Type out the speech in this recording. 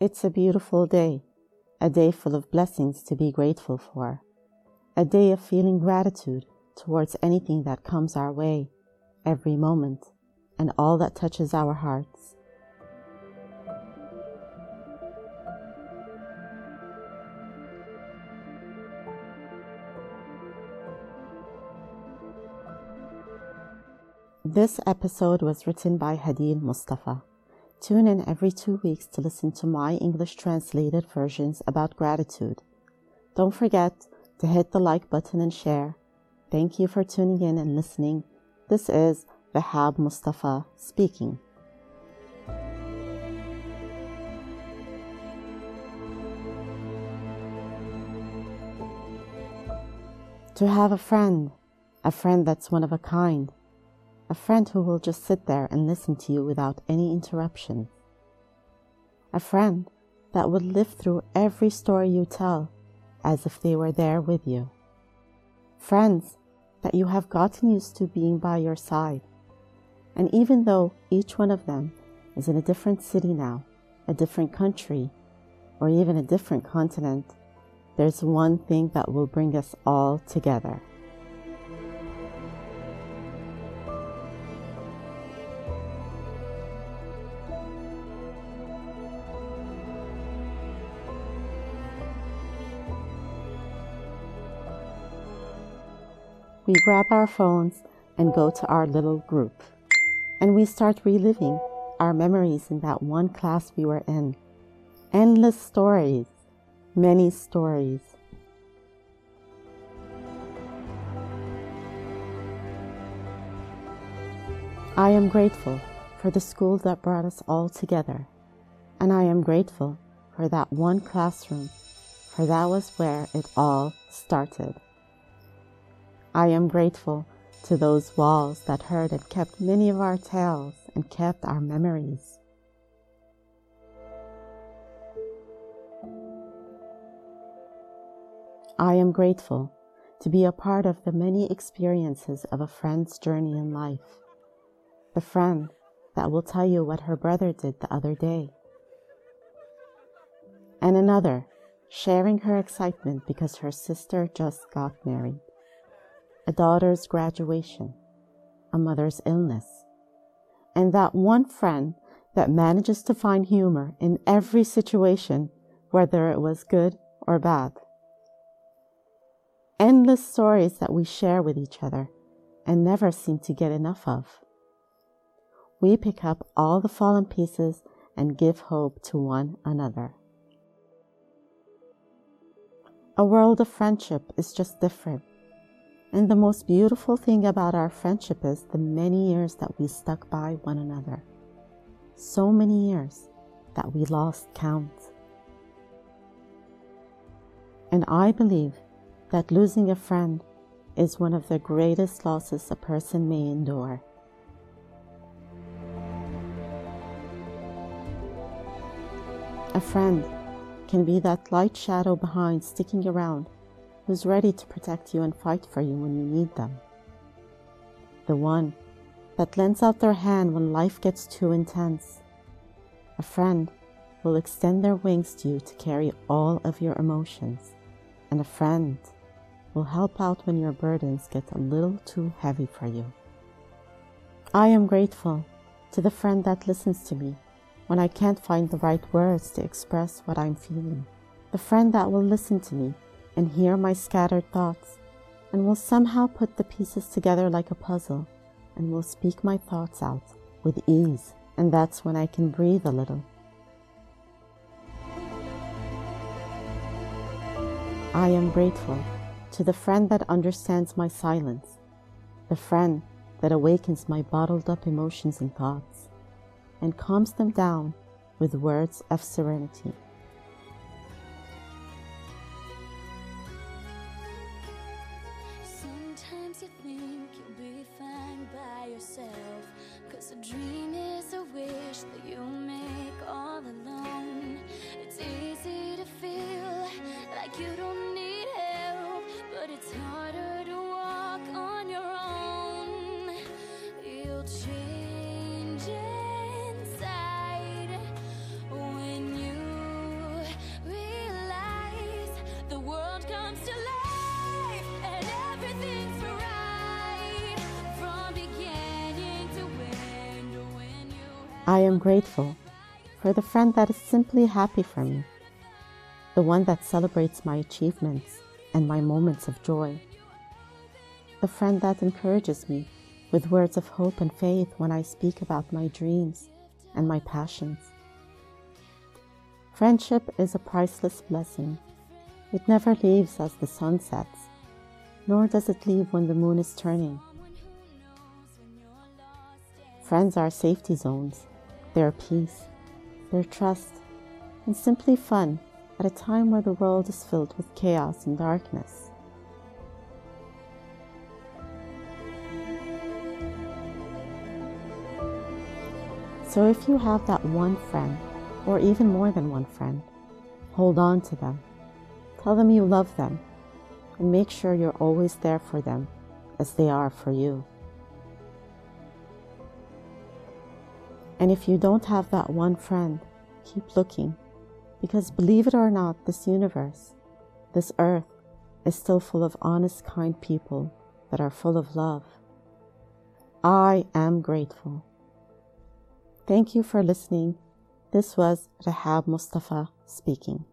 It's a beautiful day, a day full of blessings to be grateful for, a day of feeling gratitude towards anything that comes our way, every moment, and all that touches our hearts. This episode was written by Hadeel Mustafa. Tune in every two weeks to listen to my English translated versions about gratitude. Don't forget to hit the like button and share. Thank you for tuning in and listening. This is Vahab Mustafa speaking. To have a friend, a friend that's one of a kind a friend who will just sit there and listen to you without any interruption. A friend that would live through every story you tell as if they were there with you. Friends that you have gotten used to being by your side. And even though each one of them is in a different city now, a different country, or even a different continent, there's one thing that will bring us all together. We grab our phones and go to our little group. And we start reliving our memories in that one class we were in. Endless stories, many stories. I am grateful for the school that brought us all together. And I am grateful for that one classroom, for that was where it all started. I am grateful to those walls that heard and kept many of our tales and kept our memories. I am grateful to be a part of the many experiences of a friend's journey in life. The friend that will tell you what her brother did the other day. And another sharing her excitement because her sister just got married a daughter's graduation, a mother's illness, and that one friend that manages to find humor in every situation, whether it was good or bad. Endless stories that we share with each other and never seem to get enough of. We pick up all the fallen pieces and give hope to one another. A world of friendship is just different and the most beautiful thing about our friendship is the many years that we stuck by one another. So many years that we lost count. And I believe that losing a friend is one of the greatest losses a person may endure. A friend can be that light shadow behind sticking around who's ready to protect you and fight for you when you need them. The one that lends out their hand when life gets too intense. A friend will extend their wings to you to carry all of your emotions. And a friend will help out when your burdens get a little too heavy for you. I am grateful to the friend that listens to me when I can't find the right words to express what I'm feeling. The friend that will listen to me and hear my scattered thoughts, and will somehow put the pieces together like a puzzle, and will speak my thoughts out with ease, and that's when I can breathe a little. I am grateful to the friend that understands my silence, the friend that awakens my bottled up emotions and thoughts, and calms them down with words of serenity. I am grateful for the friend that is simply happy for me, the one that celebrates my achievements and my moments of joy, the friend that encourages me with words of hope and faith when I speak about my dreams and my passions. Friendship is a priceless blessing. It never leaves as the sun sets, nor does it leave when the moon is turning. Friends are safety zones, their peace, their trust, and simply fun at a time where the world is filled with chaos and darkness. So if you have that one friend, or even more than one friend, hold on to them. Tell them you love them, and make sure you're always there for them as they are for you. And if you don't have that one friend, keep looking, because believe it or not, this universe, this earth, is still full of honest, kind people that are full of love. I am grateful. Thank you for listening. This was Rahab Mustafa speaking.